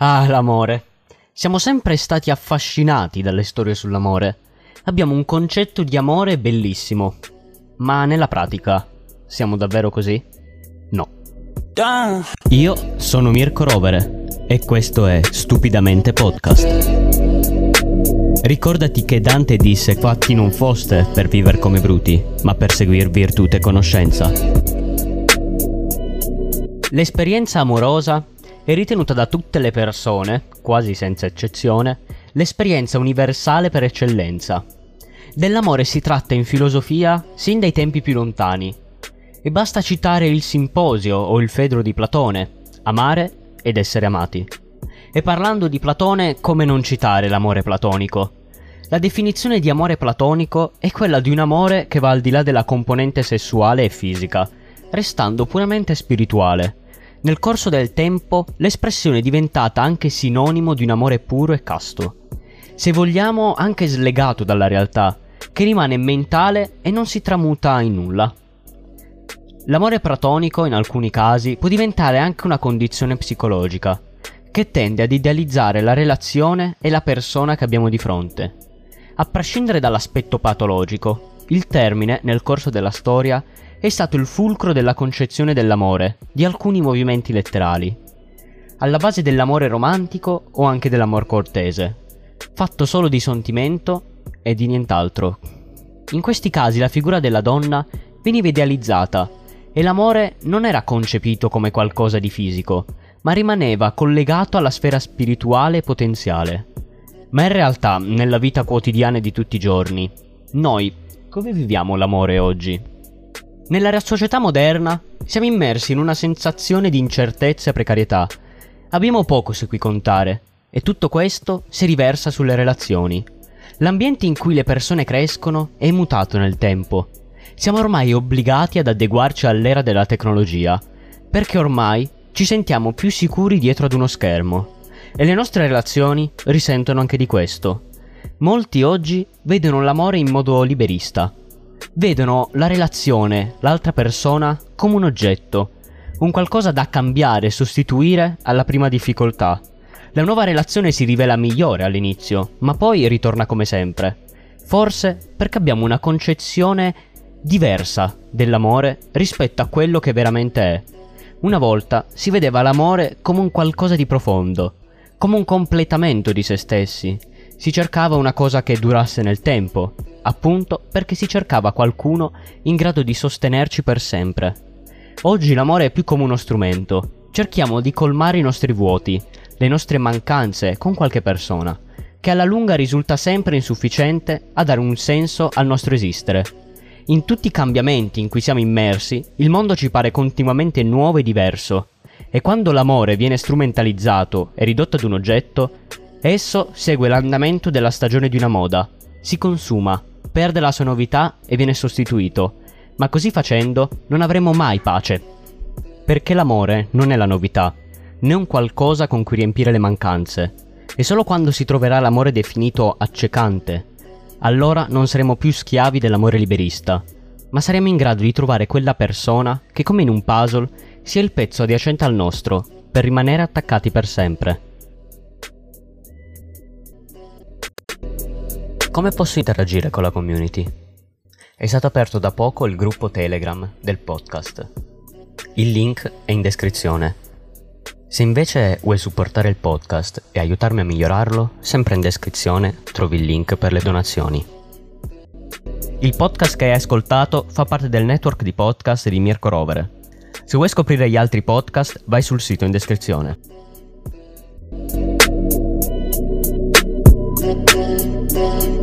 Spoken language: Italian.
Ah, l'amore. Siamo sempre stati affascinati dalle storie sull'amore. Abbiamo un concetto di amore bellissimo. Ma nella pratica, siamo davvero così? No. Io sono Mirko Rovere e questo è Stupidamente Podcast. Ricordati che Dante disse fatti non foste per vivere come bruti, ma per seguir virtù e conoscenza. L'esperienza amorosa è ritenuta da tutte le persone, quasi senza eccezione, l'esperienza universale per eccellenza. Dell'amore si tratta in filosofia sin dai tempi più lontani. E basta citare il Simposio o il Fedro di Platone, amare ed essere amati. E parlando di Platone, come non citare l'amore platonico? La definizione di amore platonico è quella di un amore che va al di là della componente sessuale e fisica, restando puramente spirituale nel corso del tempo l'espressione è diventata anche sinonimo di un amore puro e casto. Se vogliamo anche slegato dalla realtà, che rimane mentale e non si tramuta in nulla. L'amore platonico in alcuni casi può diventare anche una condizione psicologica, che tende ad idealizzare la relazione e la persona che abbiamo di fronte. A prescindere dall'aspetto patologico, il termine, nel corso della storia, è stato il fulcro della concezione dell'amore di alcuni movimenti letterali. Alla base dell'amore romantico o anche dell'amor cortese, fatto solo di sentimento e di nient'altro. In questi casi la figura della donna veniva idealizzata e l'amore non era concepito come qualcosa di fisico, ma rimaneva collegato alla sfera spirituale potenziale. Ma in realtà, nella vita quotidiana di tutti i giorni, noi come viviamo l'amore oggi? Nella società moderna siamo immersi in una sensazione di incertezza e precarietà. Abbiamo poco su cui contare e tutto questo si riversa sulle relazioni. L'ambiente in cui le persone crescono è mutato nel tempo. Siamo ormai obbligati ad adeguarci all'era della tecnologia, perché ormai ci sentiamo più sicuri dietro ad uno schermo. E le nostre relazioni risentono anche di questo. Molti oggi vedono l'amore in modo liberista, vedono la relazione, l'altra persona, come un oggetto, un qualcosa da cambiare e sostituire alla prima difficoltà. La nuova relazione si rivela migliore all'inizio, ma poi ritorna come sempre. Forse perché abbiamo una concezione diversa dell'amore rispetto a quello che veramente è. Una volta si vedeva l'amore come un qualcosa di profondo, come un completamento di se stessi. Si cercava una cosa che durasse nel tempo, appunto perché si cercava qualcuno in grado di sostenerci per sempre. Oggi l'amore è più come uno strumento, cerchiamo di colmare i nostri vuoti, le nostre mancanze con qualche persona, che alla lunga risulta sempre insufficiente a dare un senso al nostro esistere. In tutti i cambiamenti in cui siamo immersi, il mondo ci pare continuamente nuovo e diverso, e quando l'amore viene strumentalizzato e ridotto ad un oggetto, esso segue l'andamento della stagione di una moda, si consuma, perde la sua novità e viene sostituito, ma così facendo non avremo mai pace. Perché l'amore non è la novità, né un qualcosa con cui riempire le mancanze, e solo quando si troverà l'amore definito accecante, allora non saremo più schiavi dell'amore liberista, ma saremo in grado di trovare quella persona che come in un puzzle sia il pezzo adiacente al nostro, per rimanere attaccati per sempre. Come posso interagire con la community? È stato aperto da poco il gruppo Telegram del podcast. Il link è in descrizione. Se invece vuoi supportare il podcast e aiutarmi a migliorarlo, sempre in descrizione trovi il link per le donazioni. Il podcast che hai ascoltato fa parte del network di podcast di Mirko Rovere. Se vuoi scoprire gli altri podcast, vai sul sito in descrizione. Thank you.